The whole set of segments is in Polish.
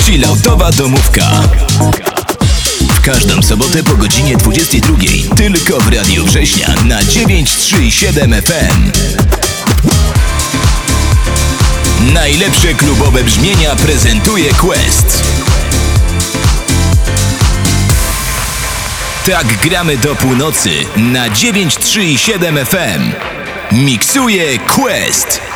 Chilloutowa domówka. W każdą sobotę po godzinie 22. Tylko w Radiu Września na 937 FM. Najlepsze klubowe brzmienia prezentuje Quest. Tak gramy do północy na 937 FM. Miksuje Quest.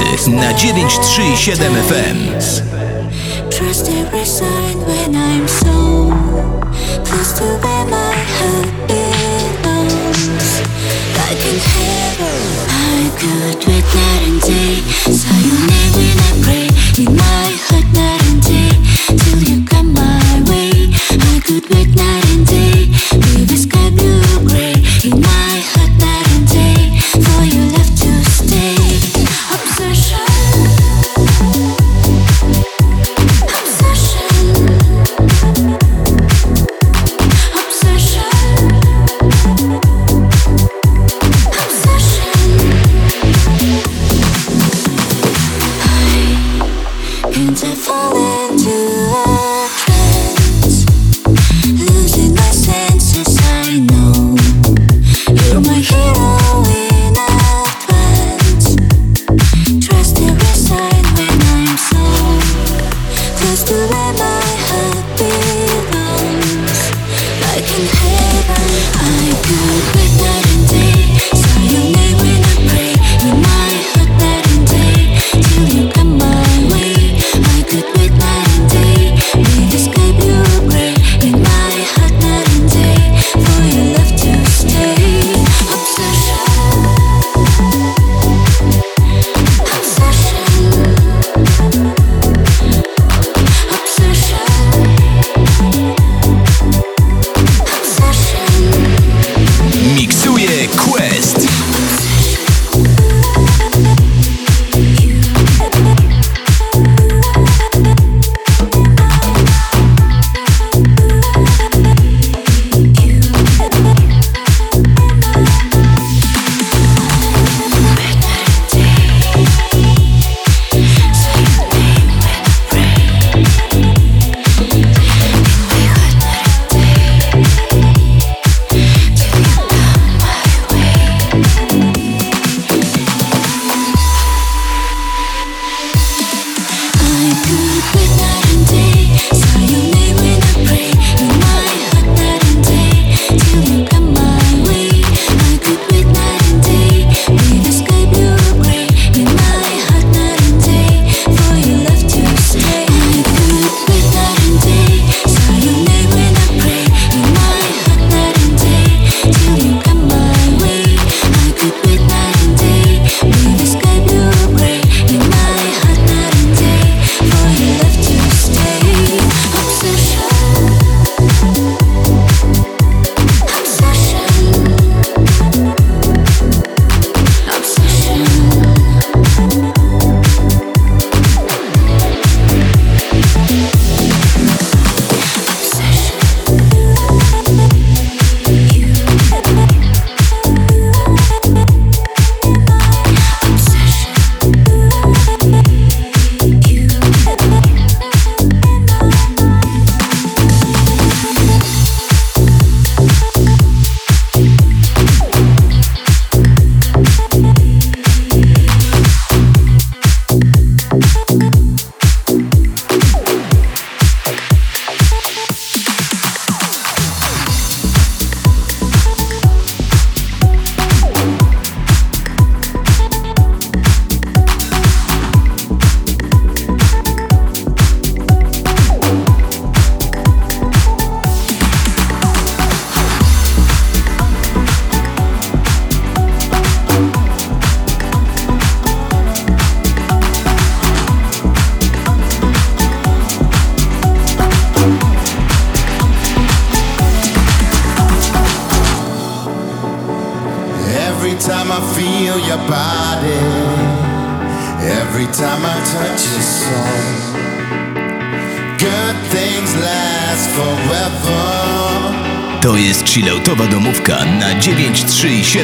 obcych na 937 FM. Trust every sign when I'm so close to where my heart belongs. Like in heaven, I could wait night and day. So you never pray in my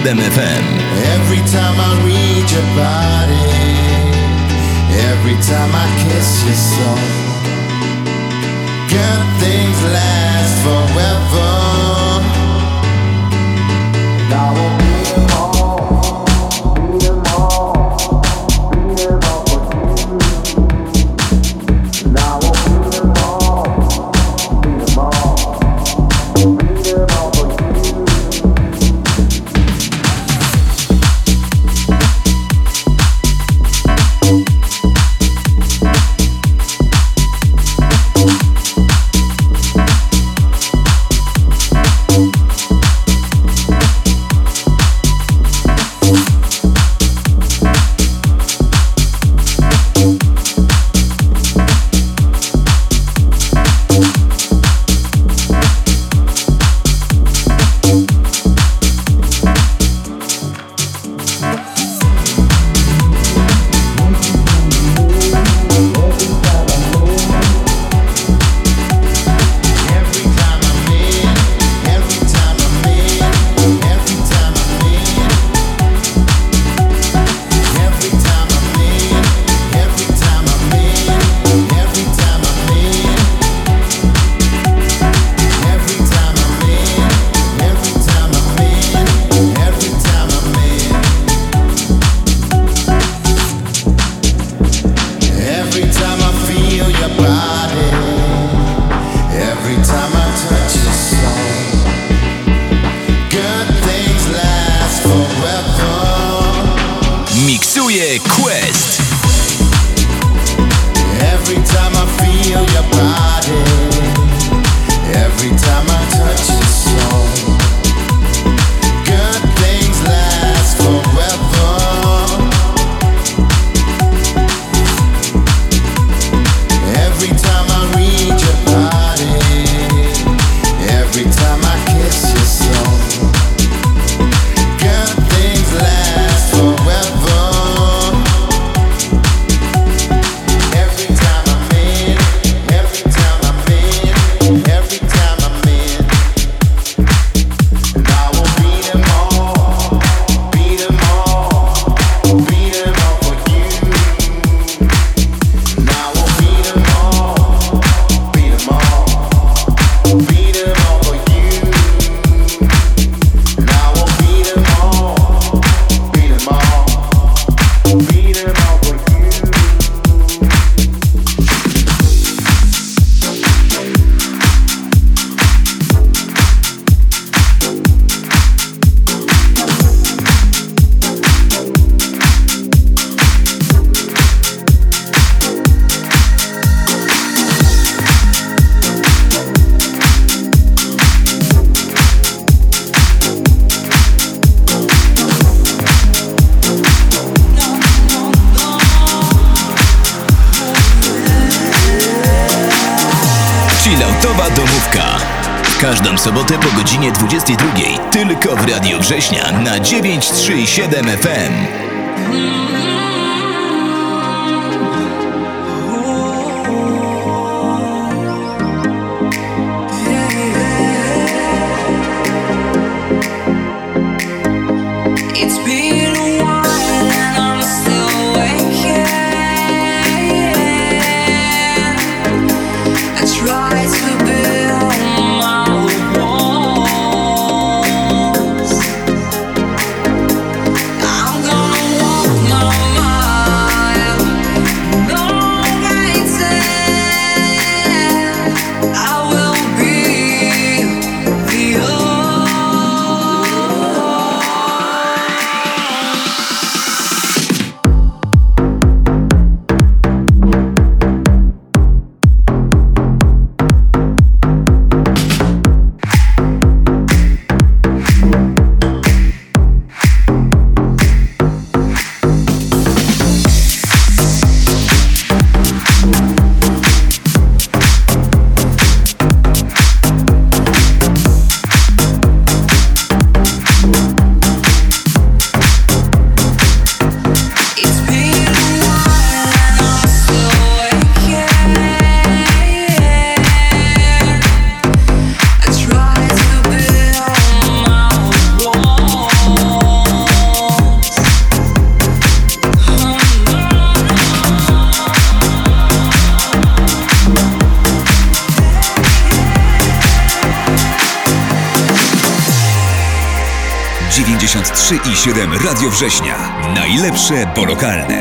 MFM. FM. Radio Września na 937 FM. Pulse por local.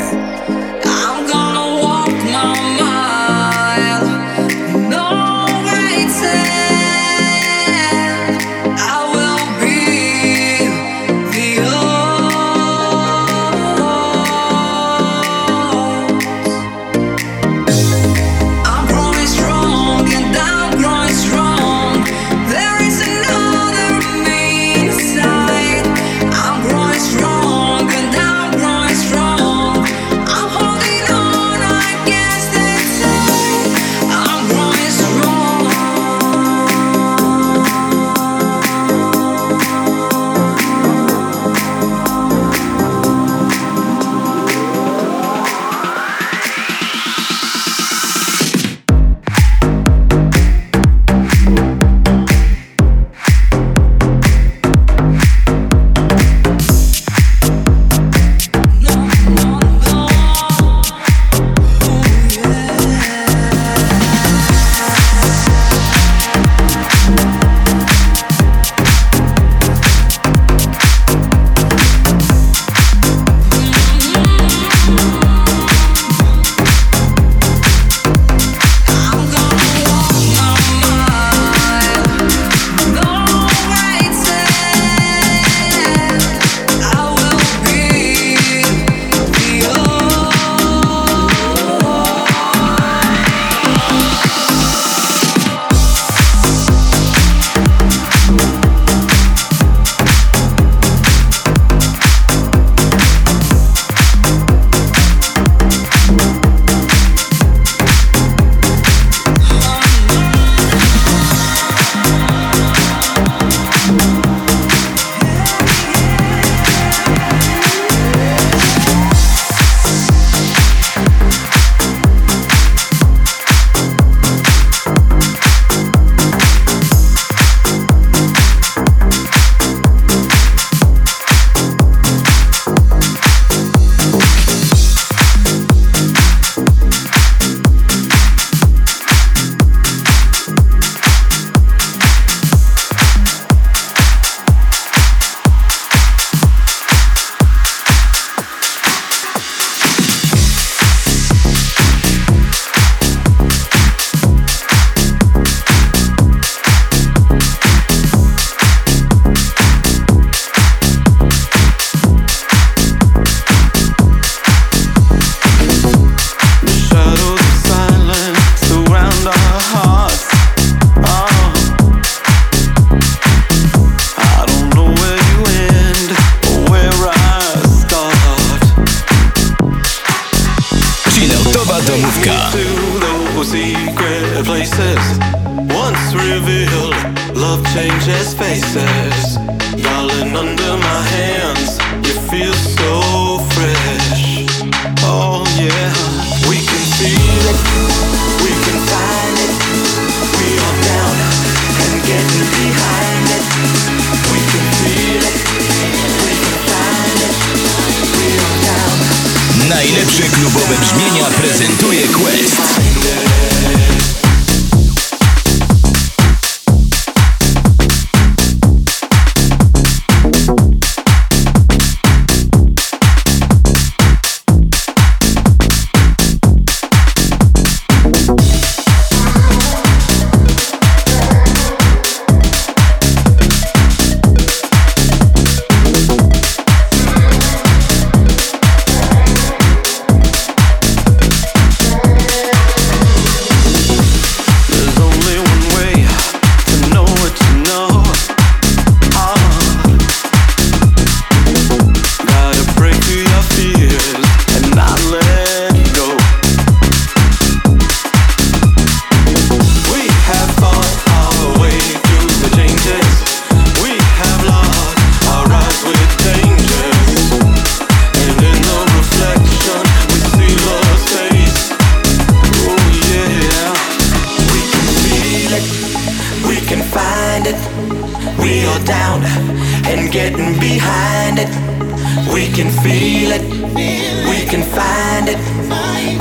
We can find it.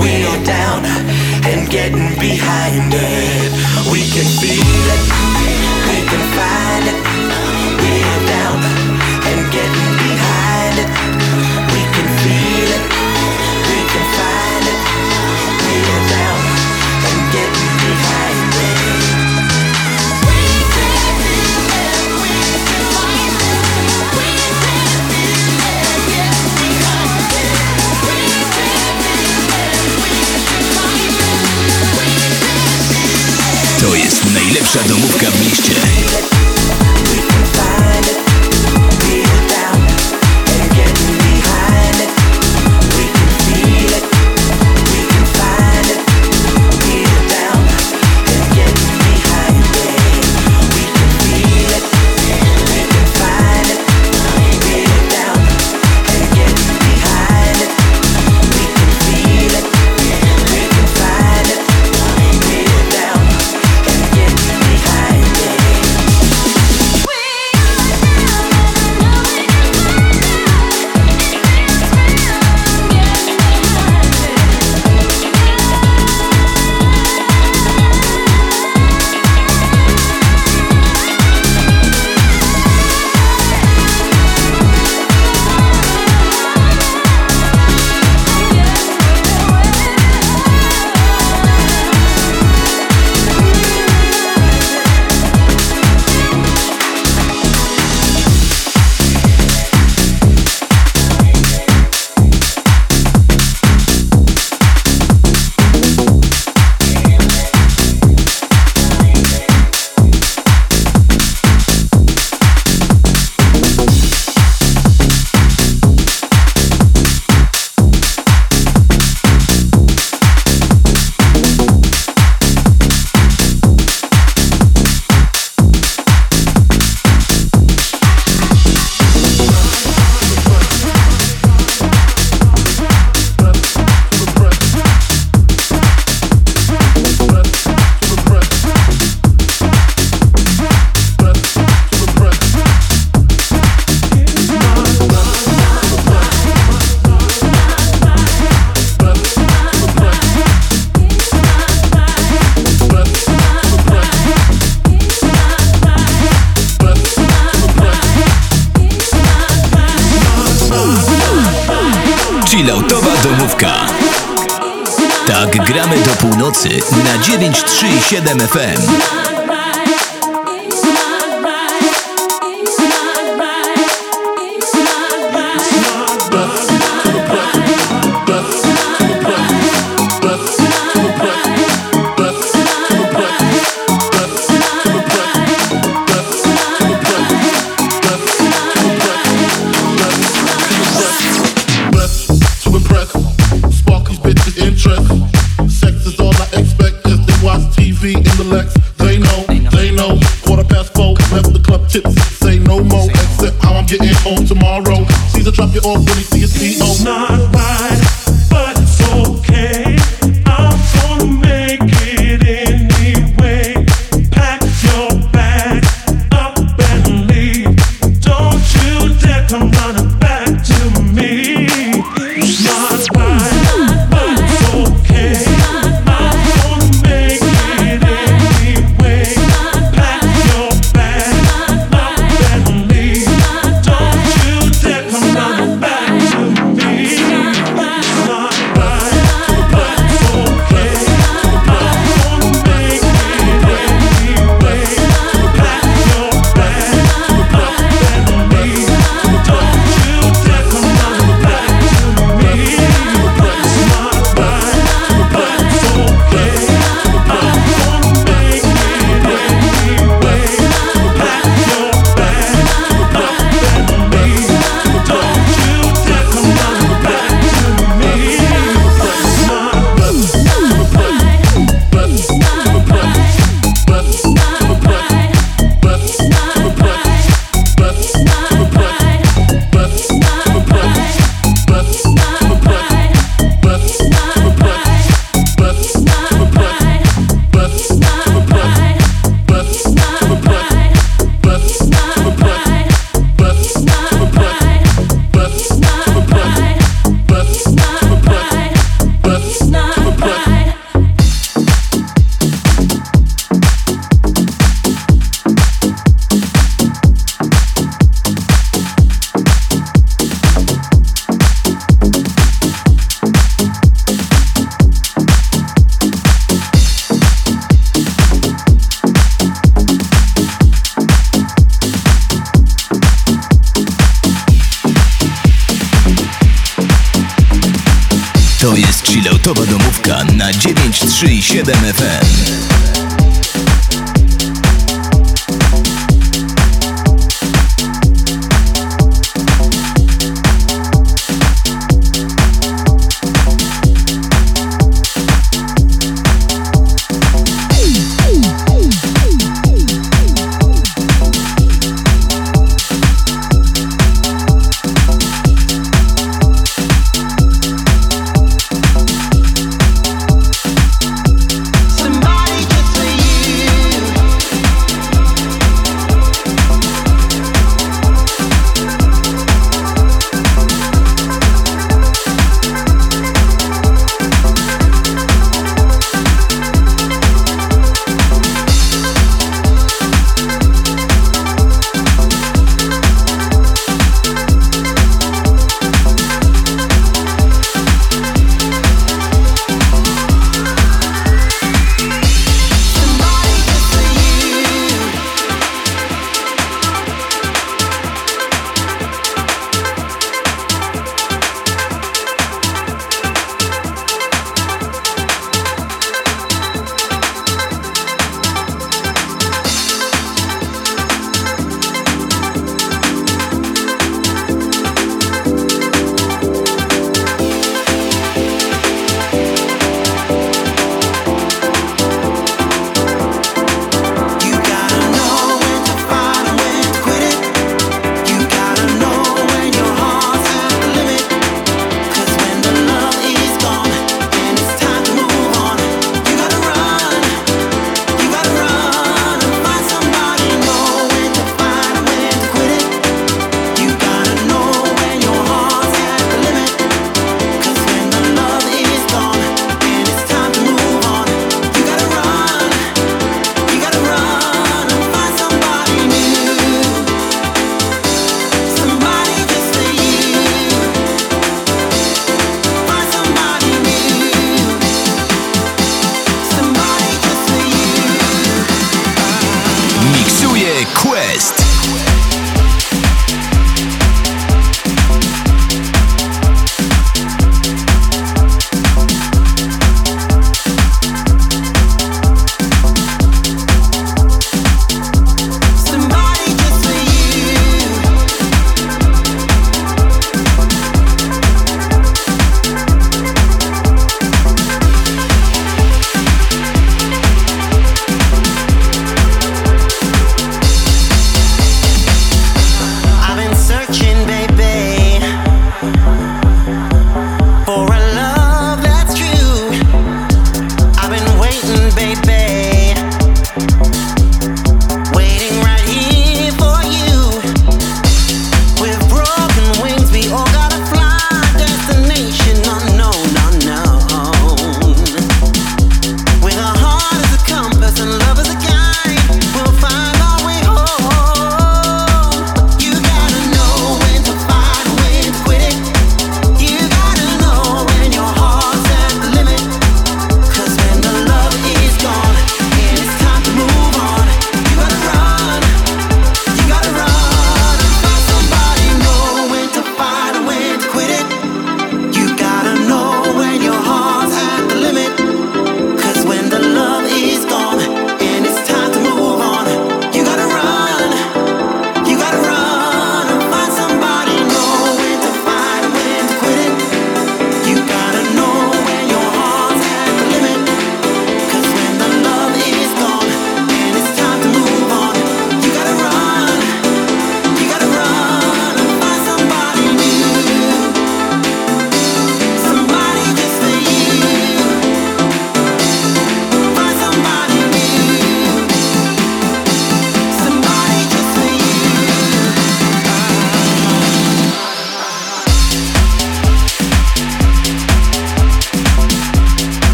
We're down and getting behind it. We can feel it. We can find it. Pierwsza domówka w mieście.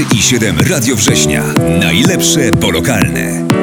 I 7 Radio Września. Najlepsze polokalne. Tak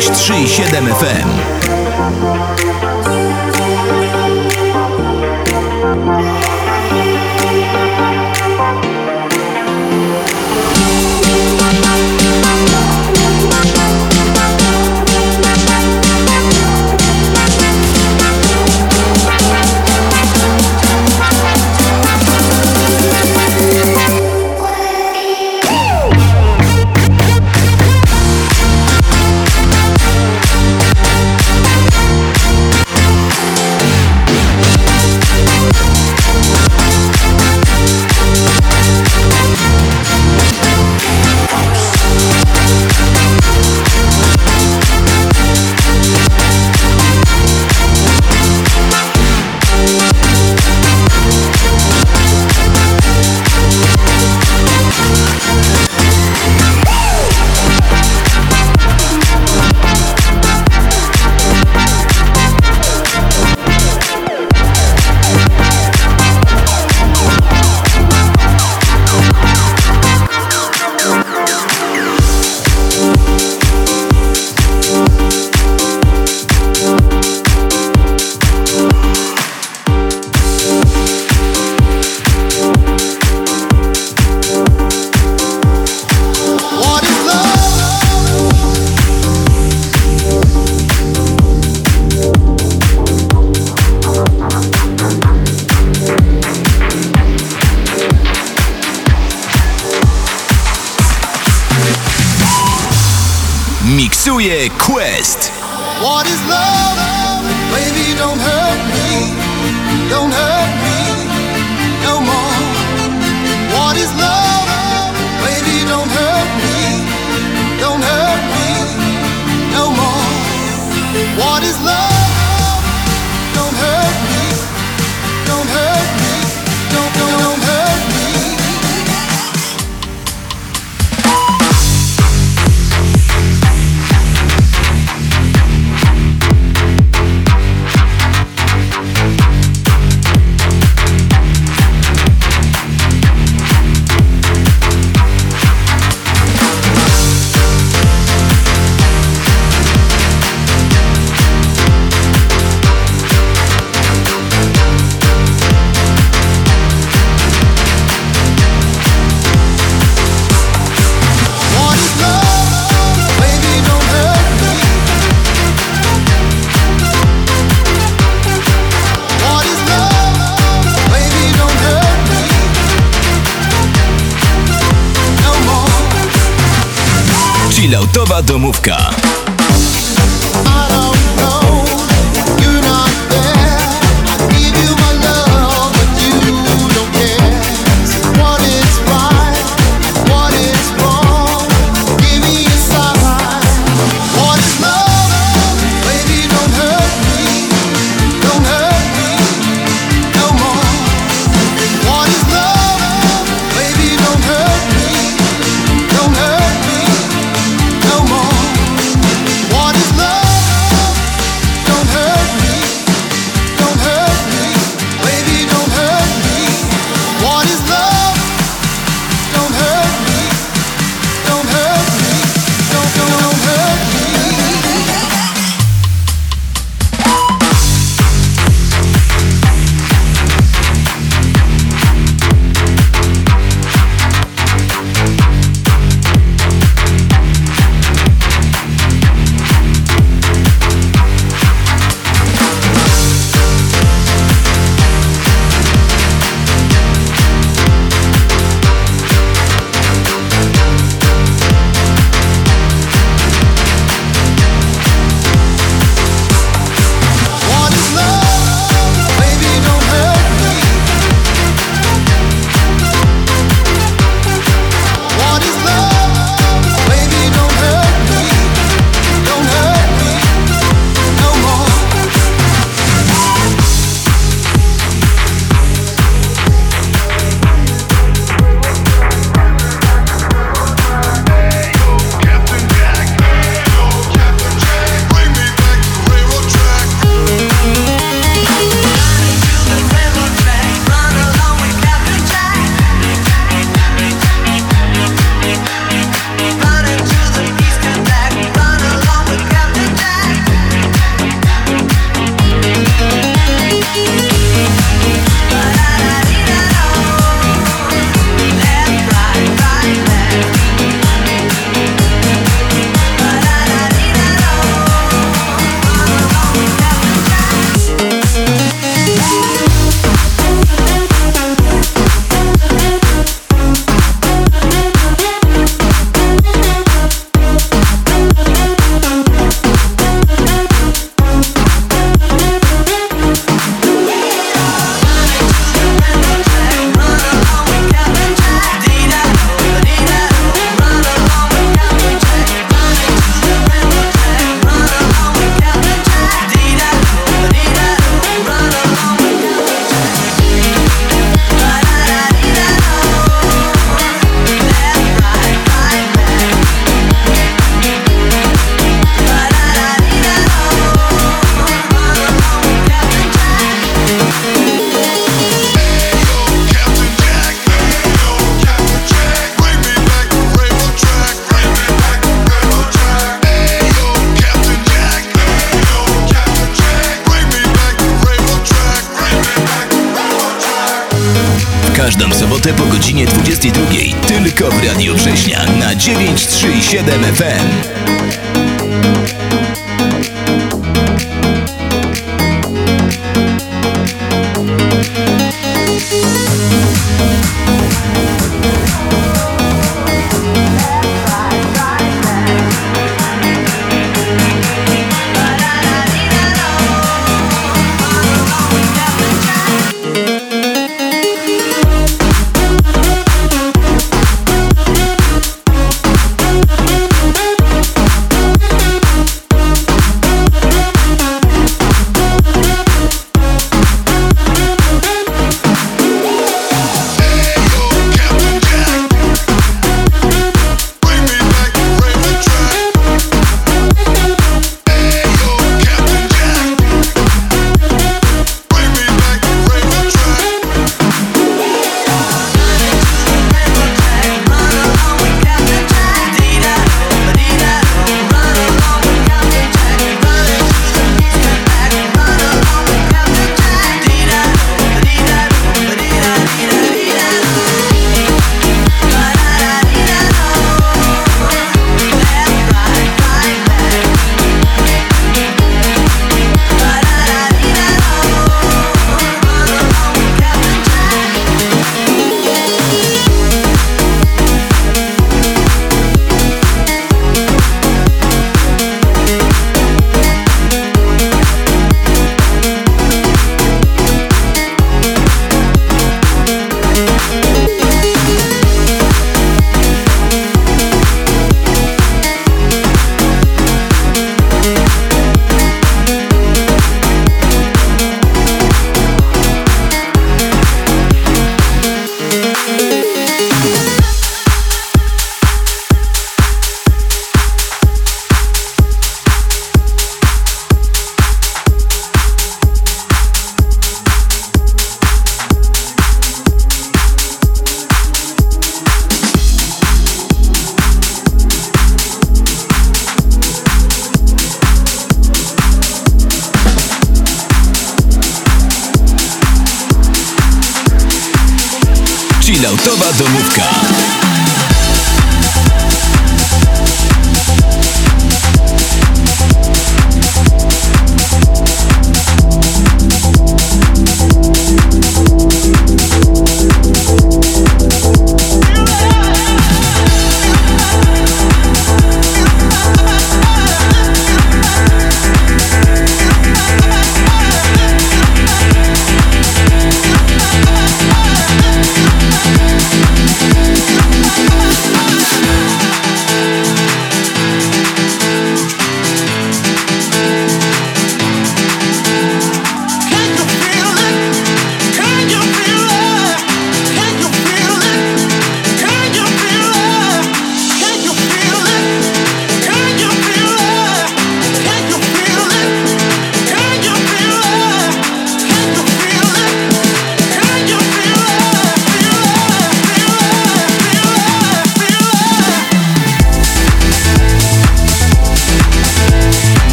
937 FM.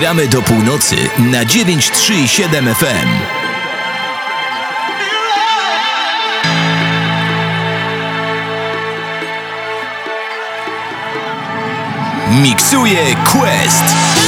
Gramy do północy na 937 FM. Miksuje Quest.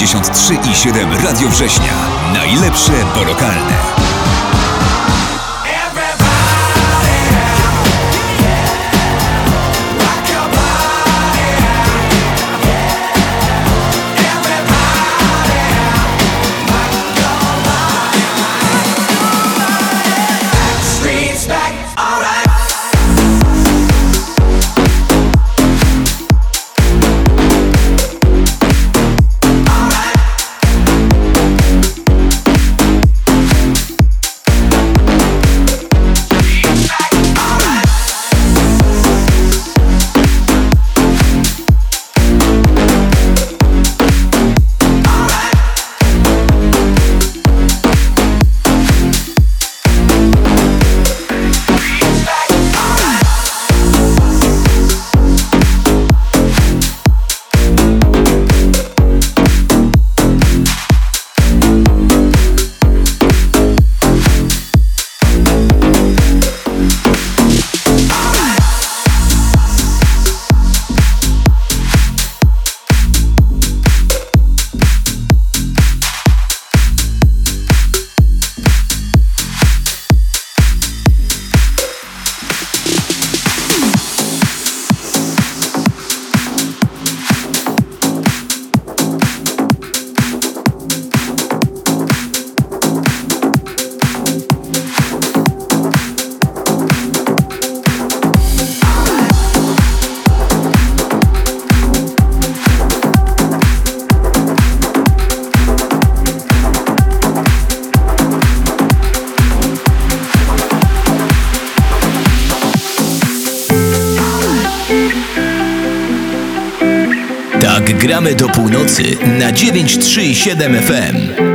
93 i 7 Radio Września. Najlepsze polokalne. Gramy 937 FM.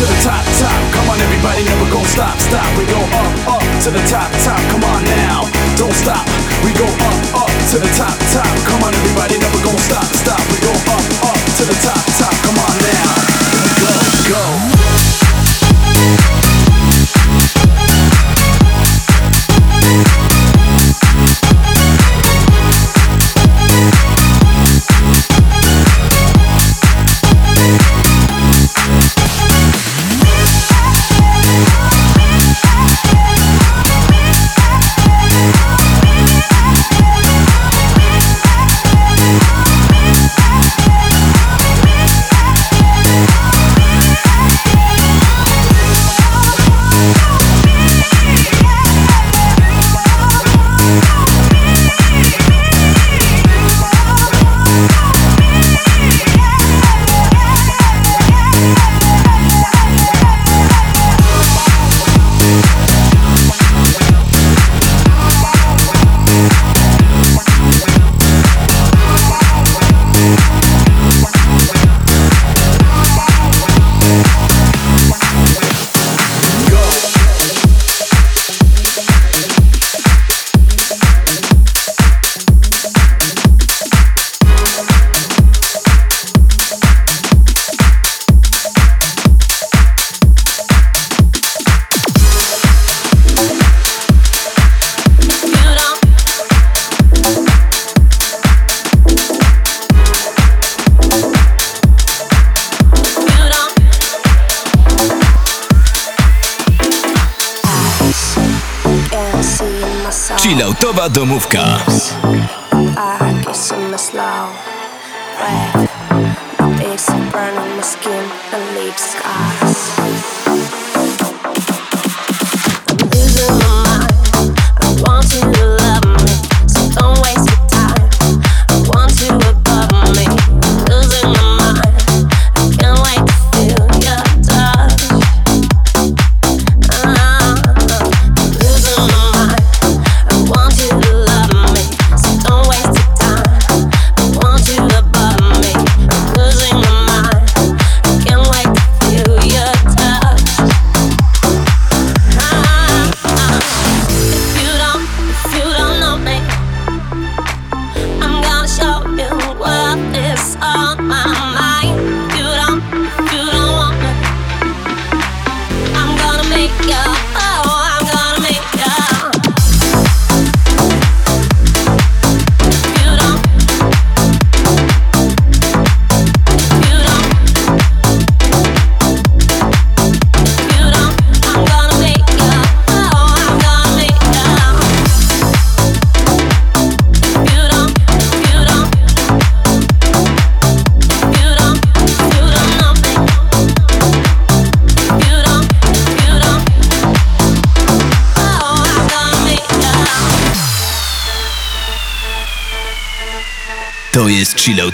to the top, top. Come on, everybody, never gon' stop, stop. We go up, up to the top, top. Come on now, don't stop. We go up, up to the top, top. Come on, everybody, never gon' stop, stop. We go up, up to the top, top.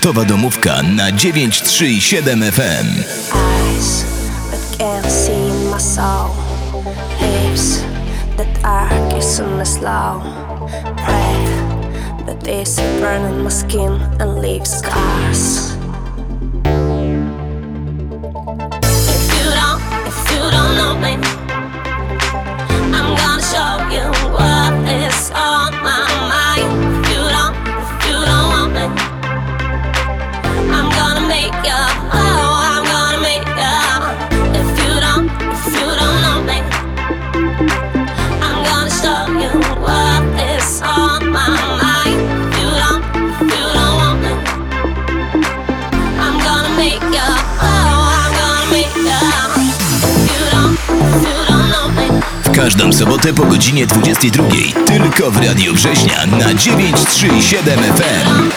Sportowa domówka na 937 FM. Eyes that can't see my soul. Lips that are kissing. Breath that is burning my skin and leaves scars. Każdą sobotę po godzinie 22. Tylko w Radio Brzeźnia na 937 FM.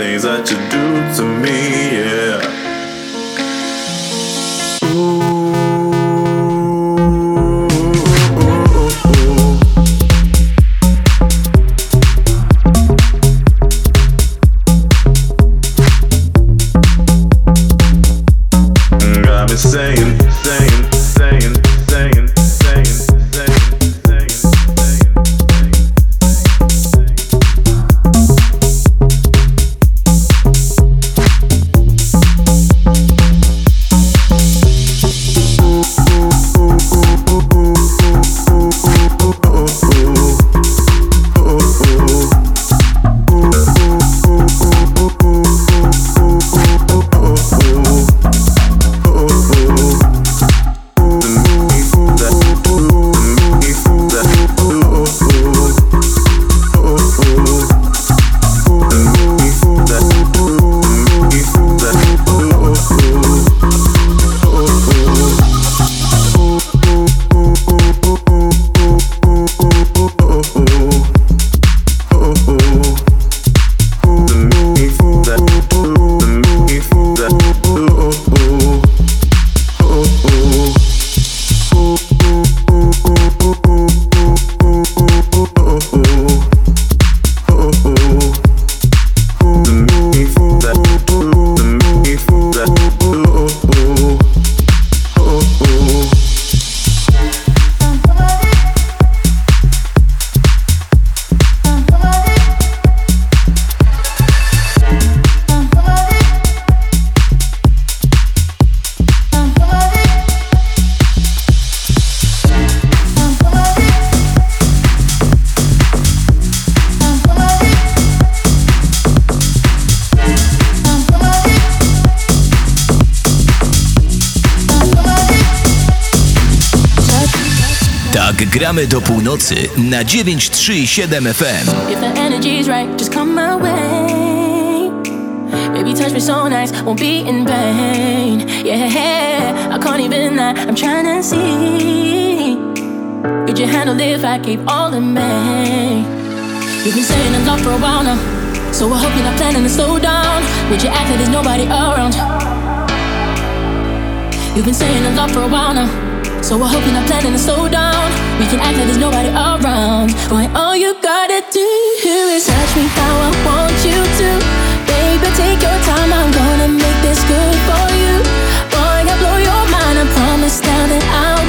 Things that you do do północy na 937 FM. If the energy's right, just come my way. Baby, touch me so nice, won't be in vain. Yeah, I can't even lie, I'm trying to see. Could you handle if I keep all in May? You've been saying in love for a while now, so I hope you're not planning to slow down. Would you act like there's nobody around? You've been saying in love for a while now. So I hope you're not planning to slow down. We can act like there's nobody around. Boy, all you gotta do is touch me how I want you to. Baby, take your time. I'm gonna make this good for you. Boy, I blow your mind. I promise now that I'll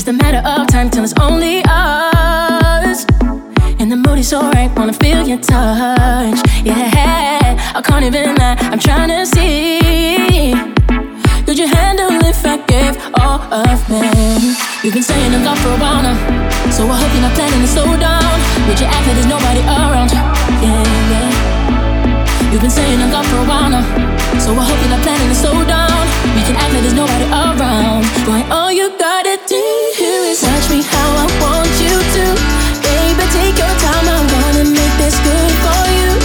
Just a matter of time till it's only us. And the mood is so right, wanna feel your touch. Yeah, I can't even lie, I'm trying to see. Could you handle if I gave all of me? You've been saying in love for a while now, so I hope you're not planning to slow down. Would you act like there's nobody around? Yeah, yeah. You've been saying in love for a while now, so I hope you're not planning to slow down. We can act like there's nobody around. Boy, all you gotta do is touch me how I want you to. Baby, take your time, I'm gonna make this good for you.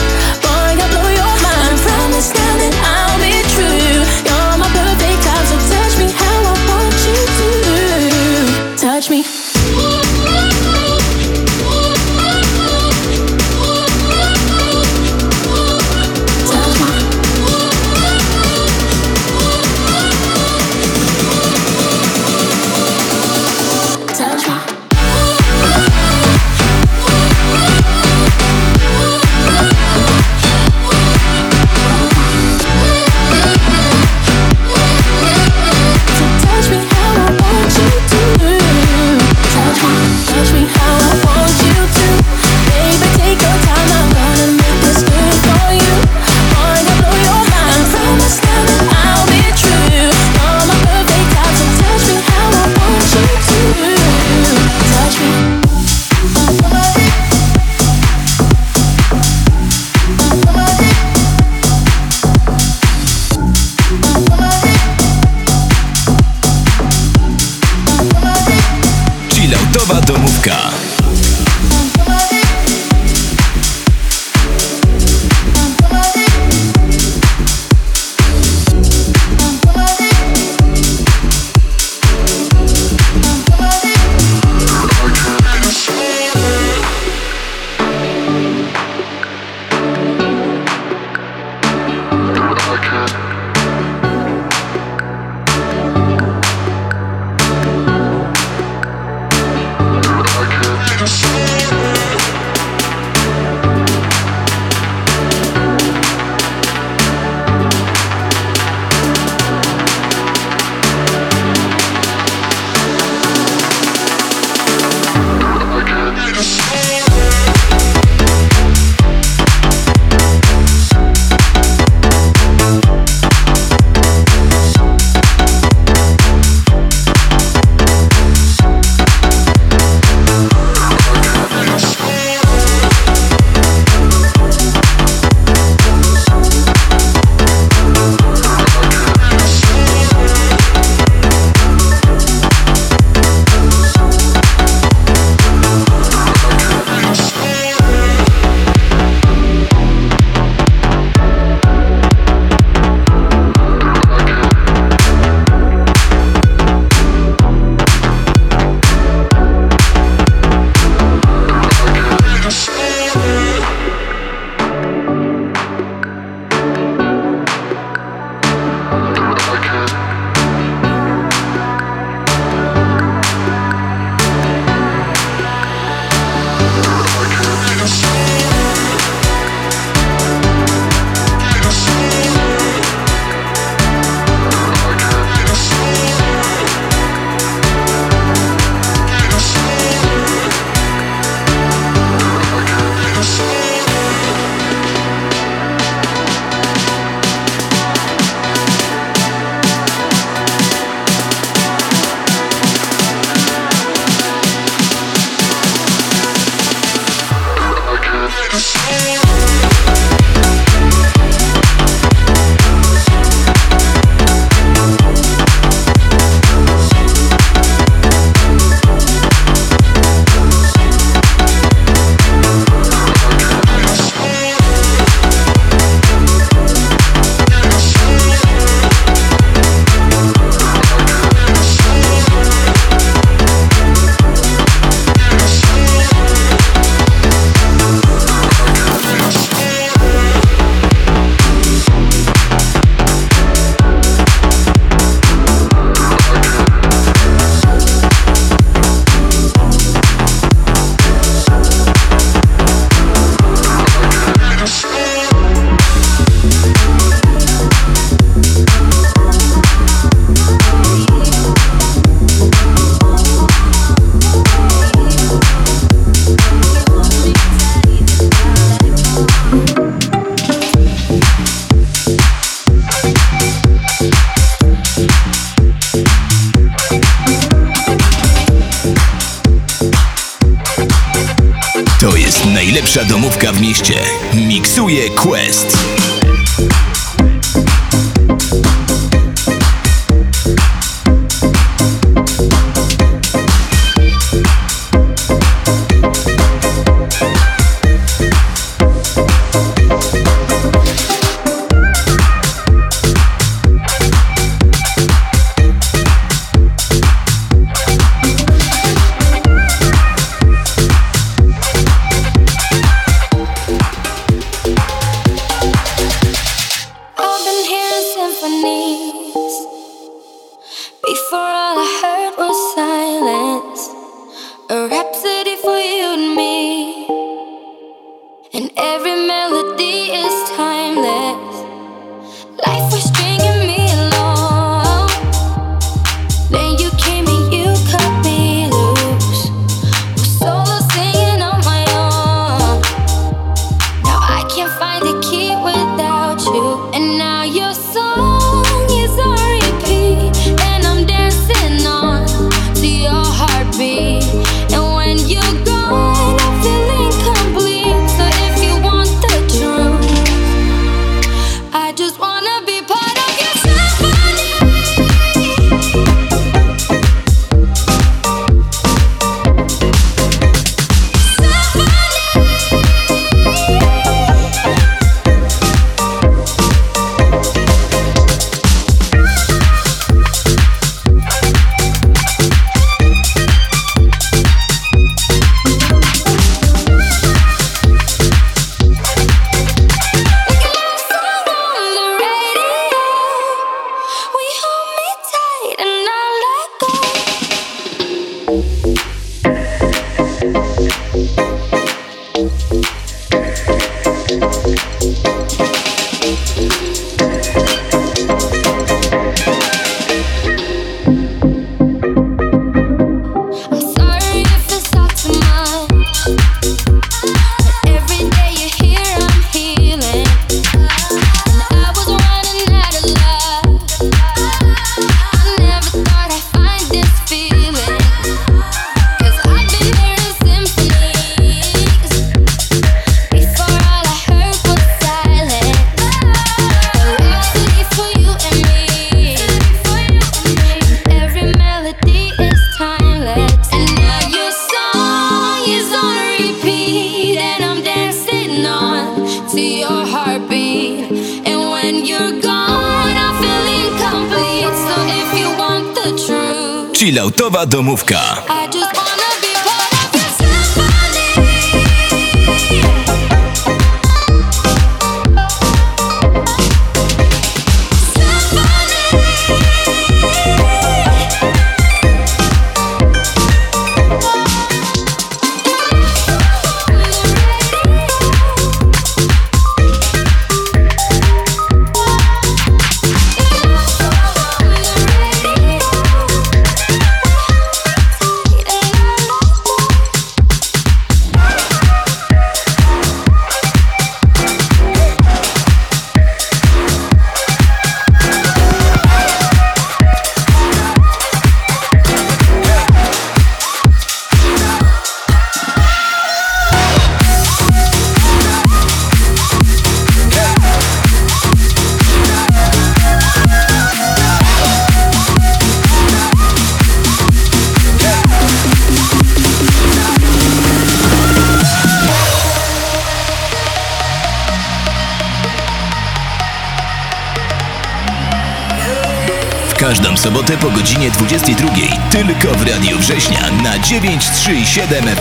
937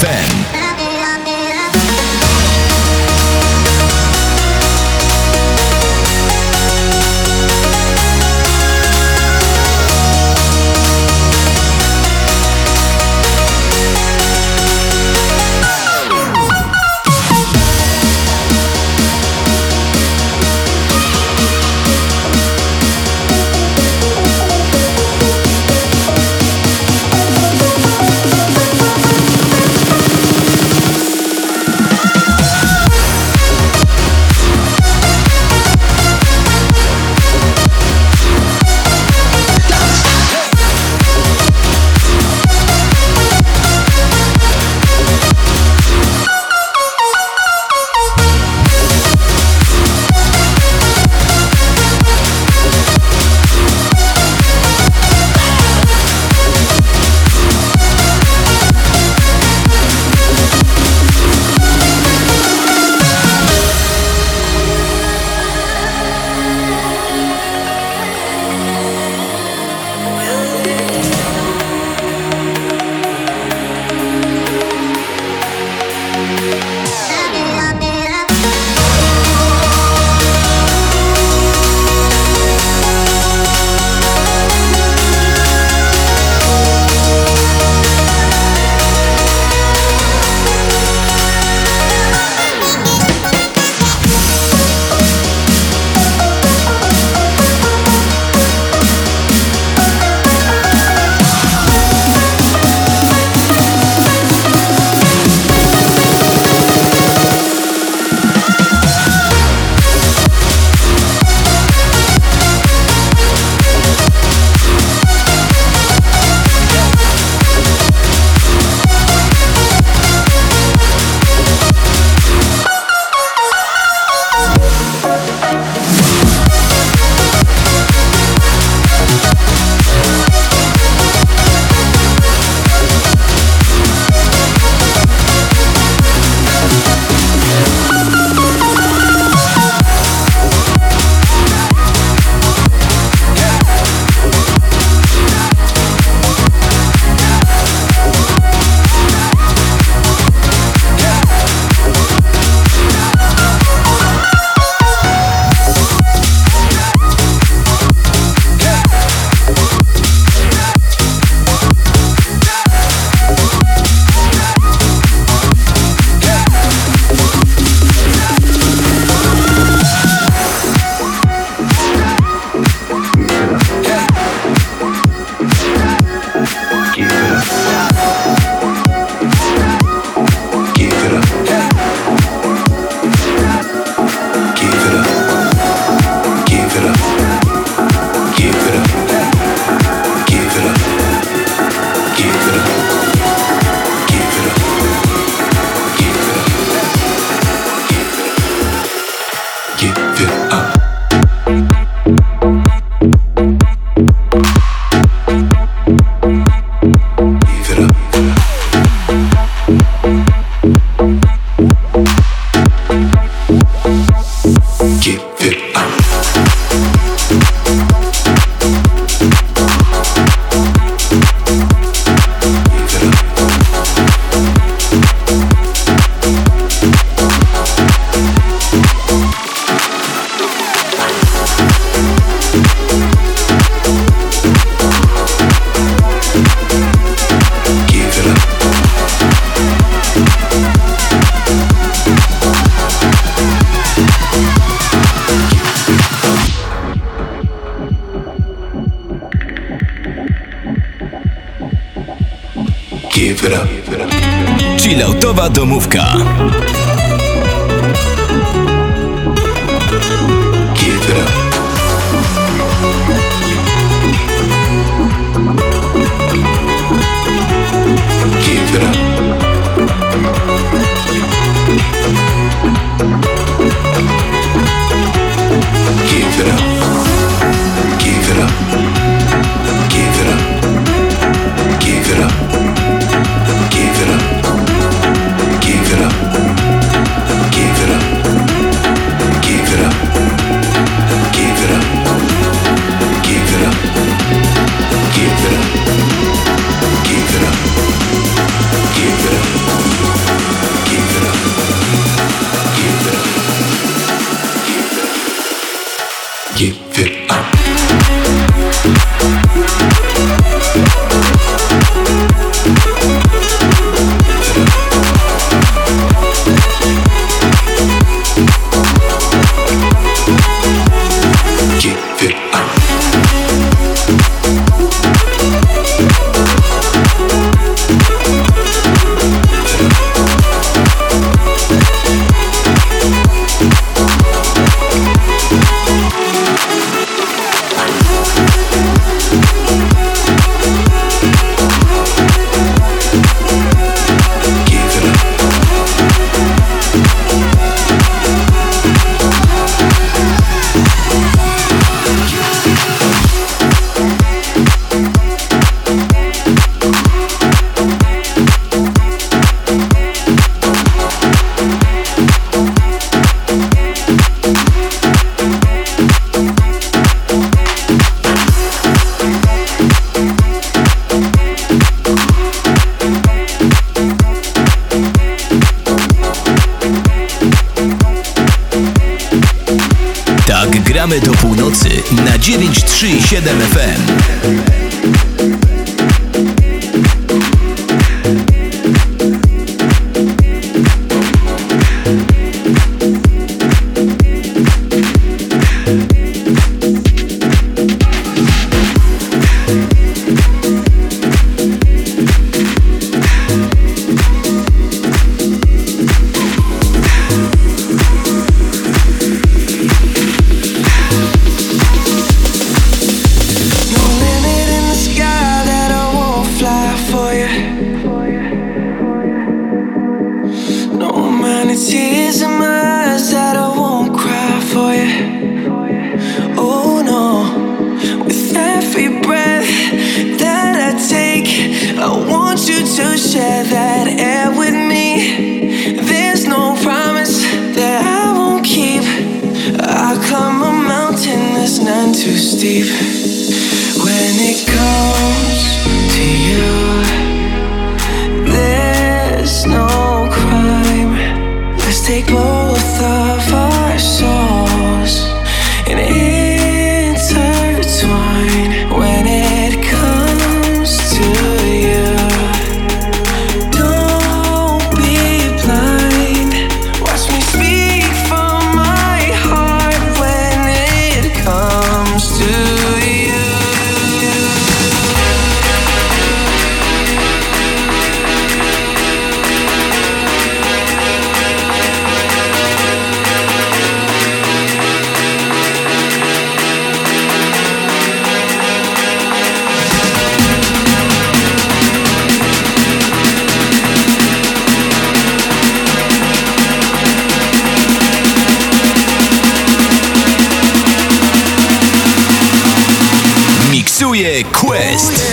Prezentuje Quest.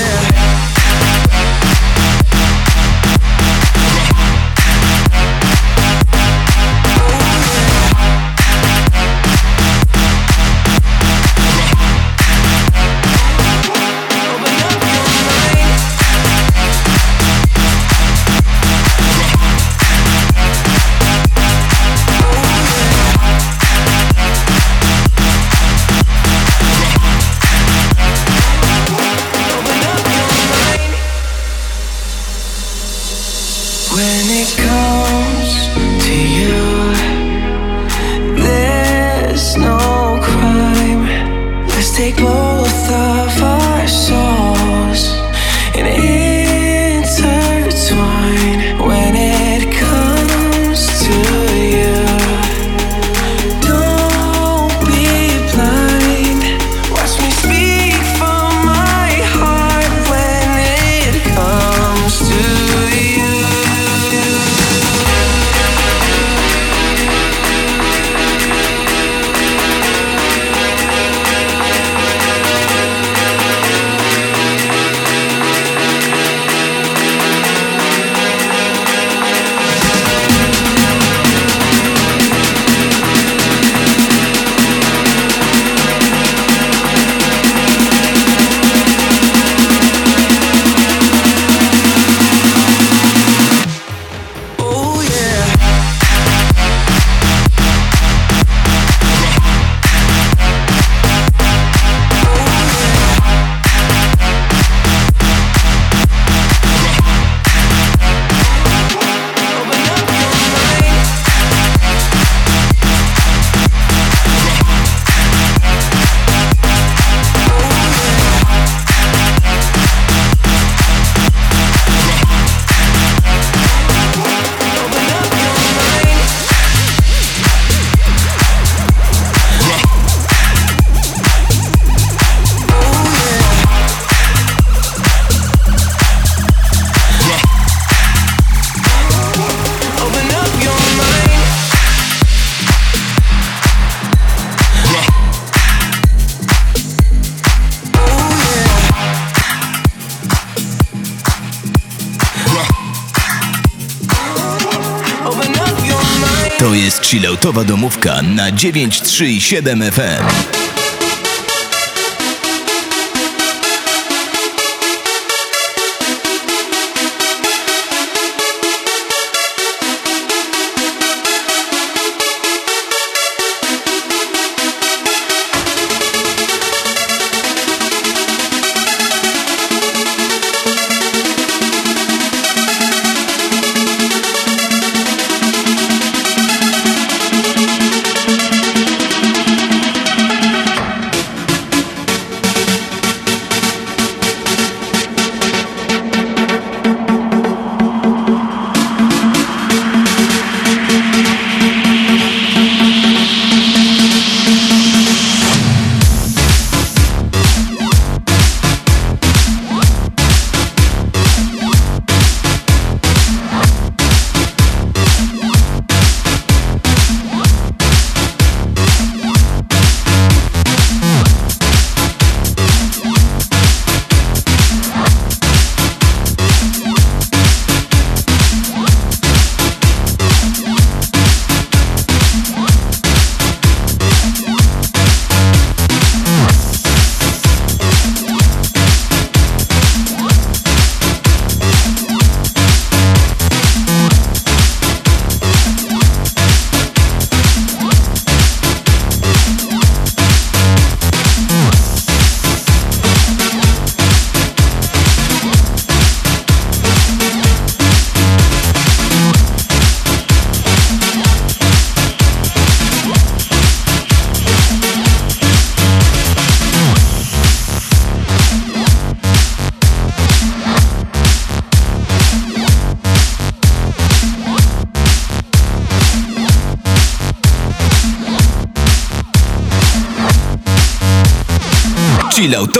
Chilloutowa domówka na 937 FM.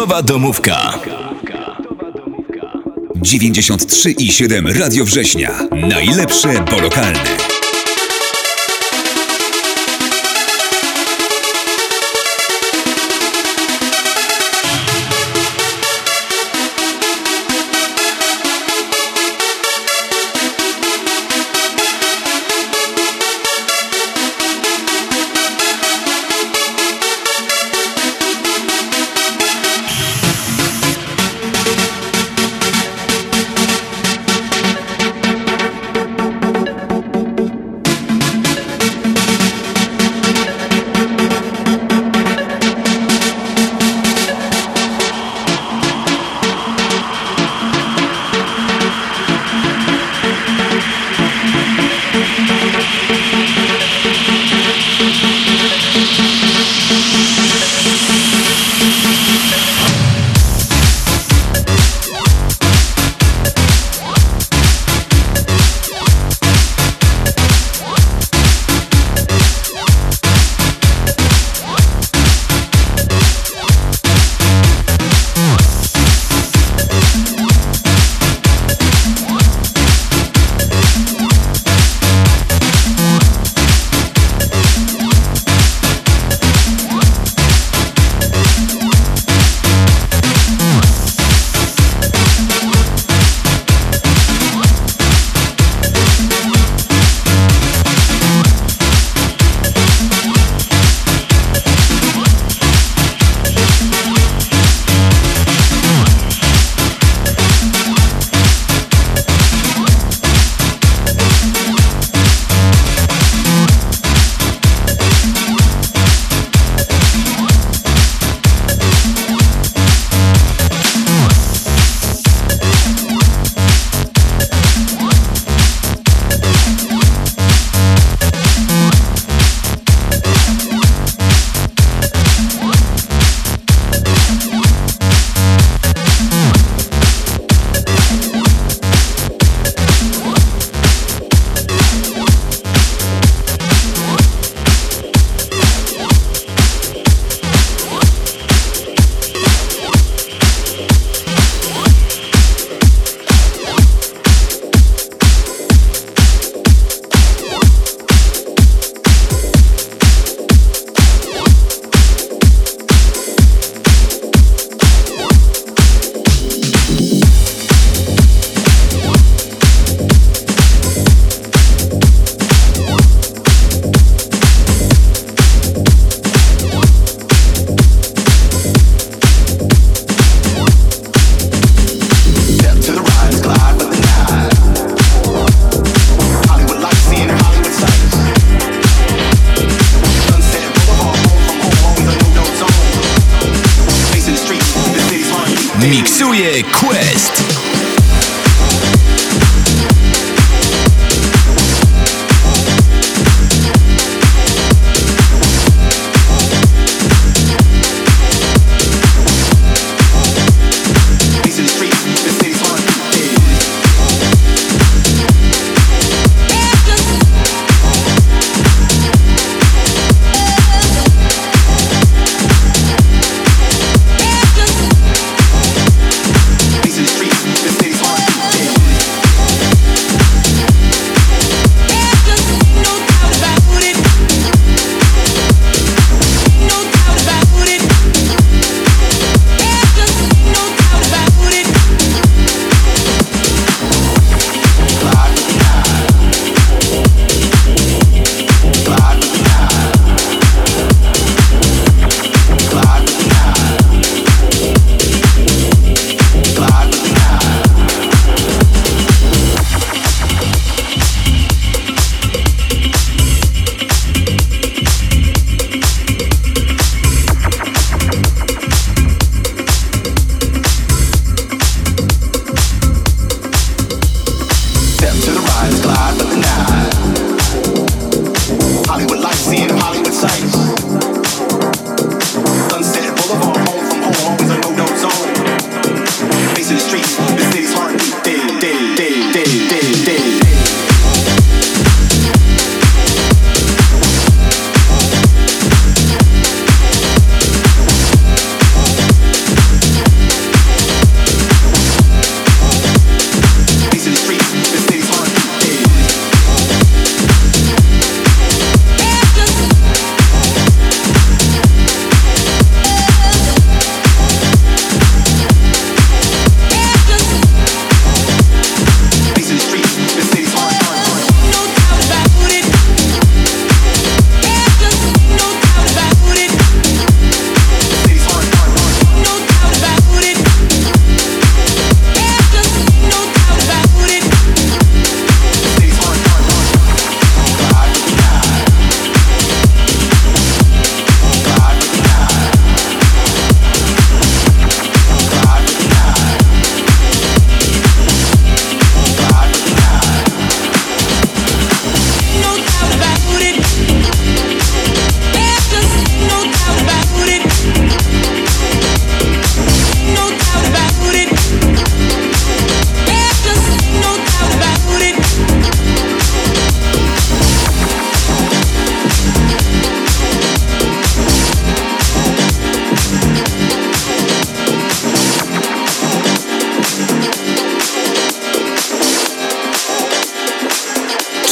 Chilloutowa domówka. 93 i 7 Radio Września. Najlepsze polokalne. Miksuje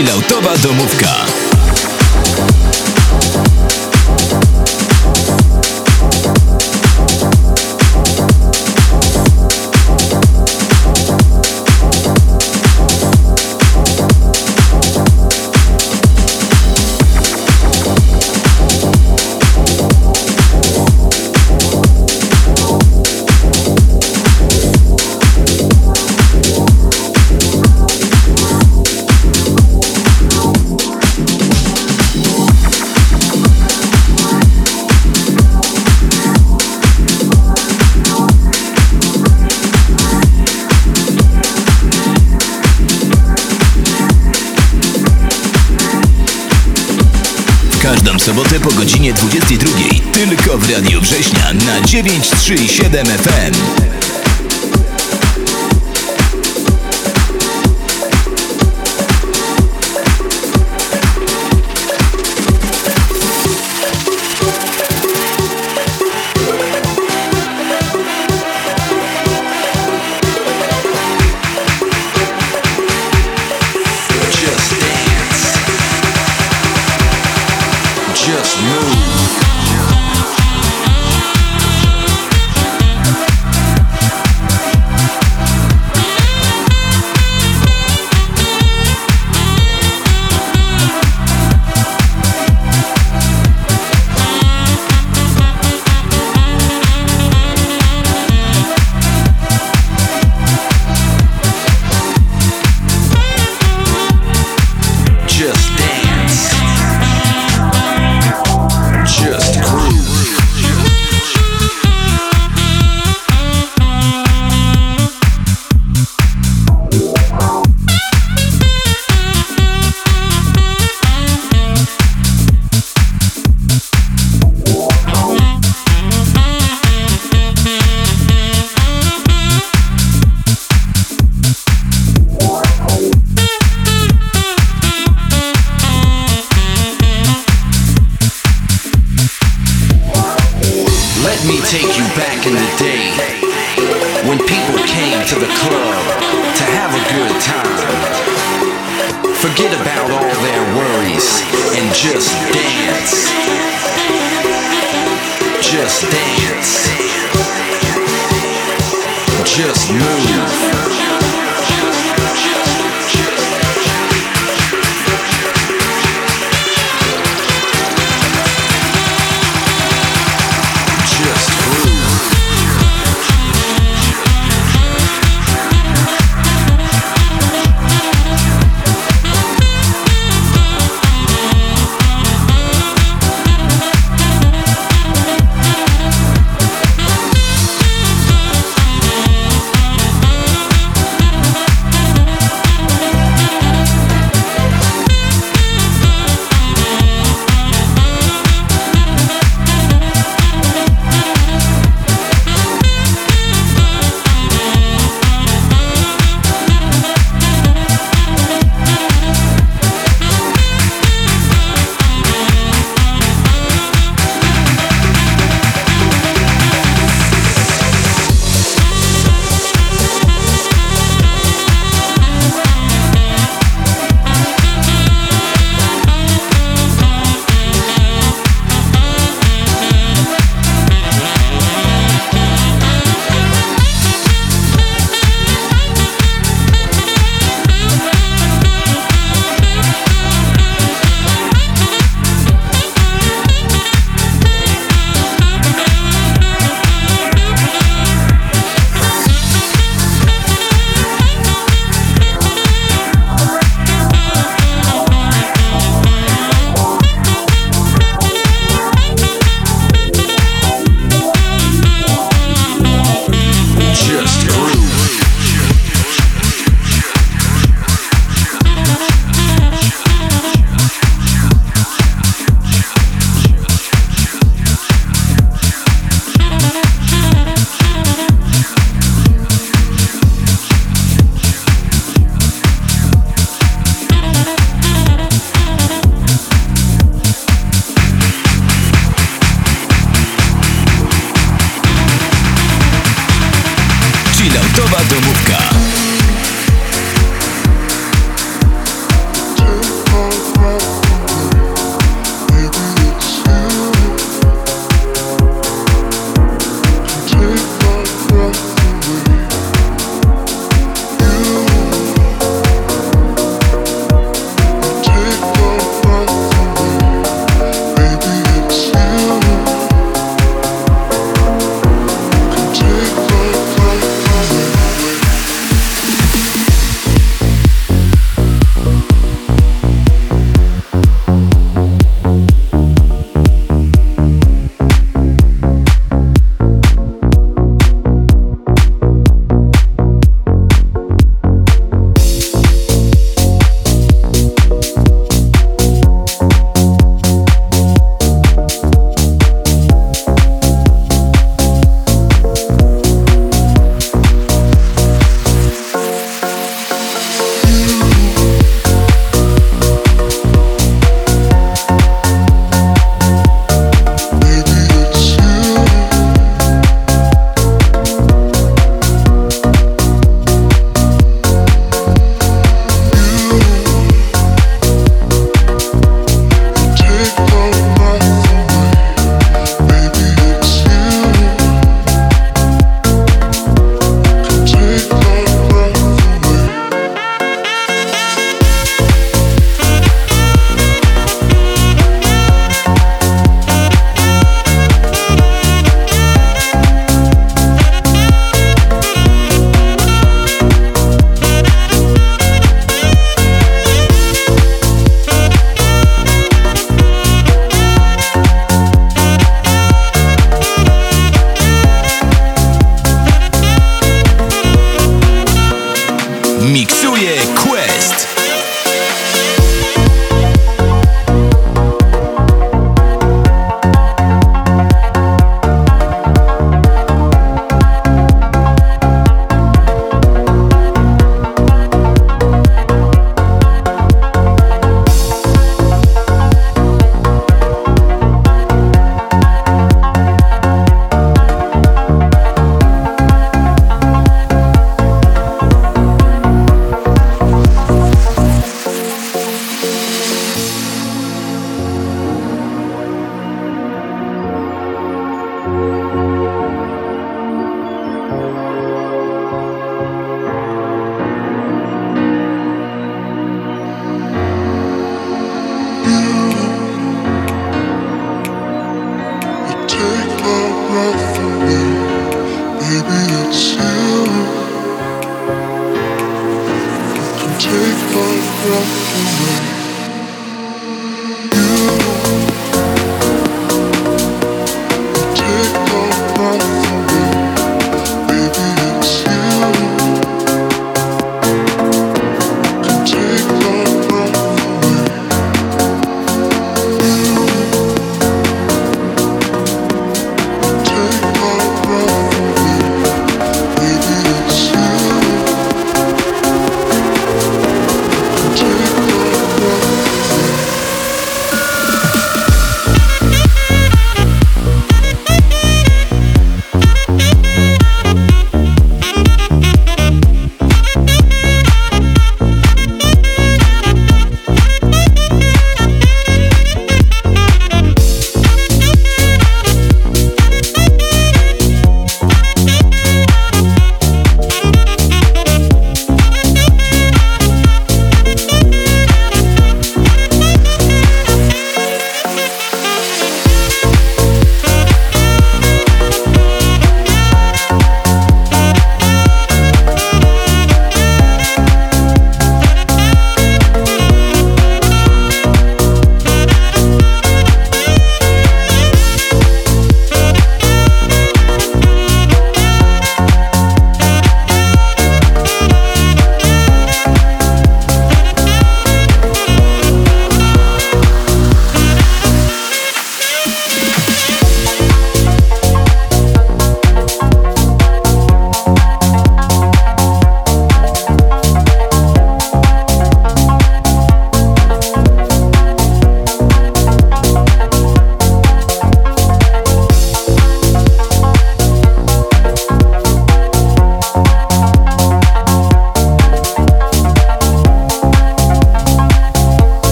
Chilloutowa domówka. Sobotę po godzinie 22. Tylko w Radiu Września na 937 FM.